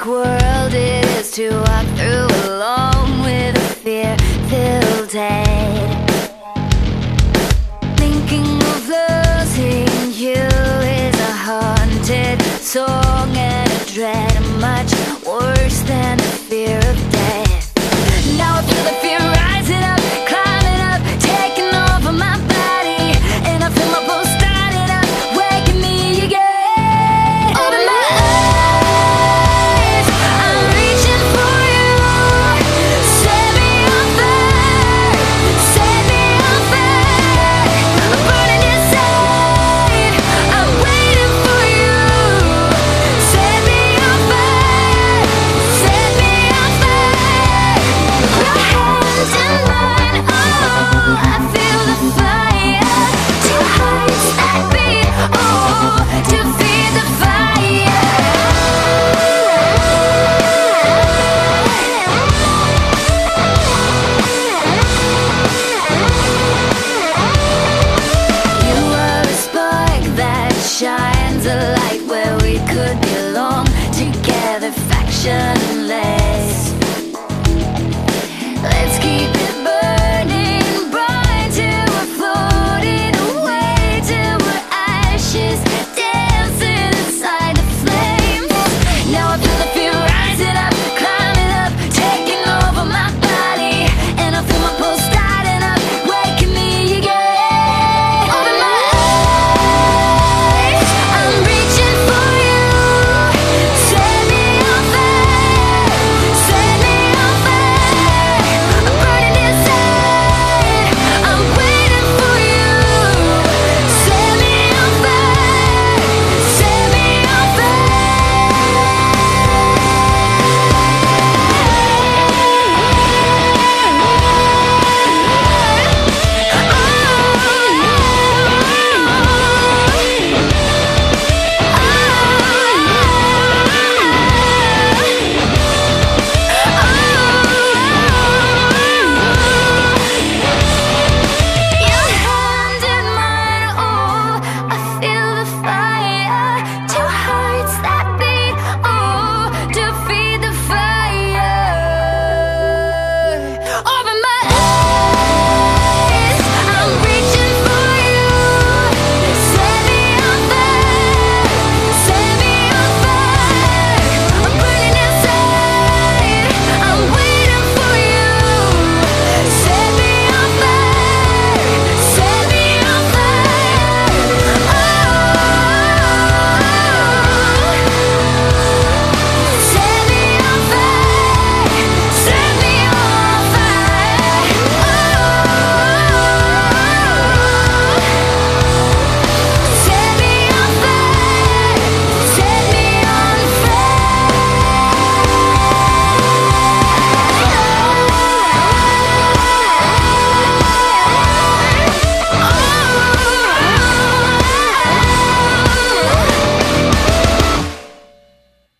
dark world it is to walk through alone with a fear filled head. Thinking of losing you is a haunted song and a dread much. Nation.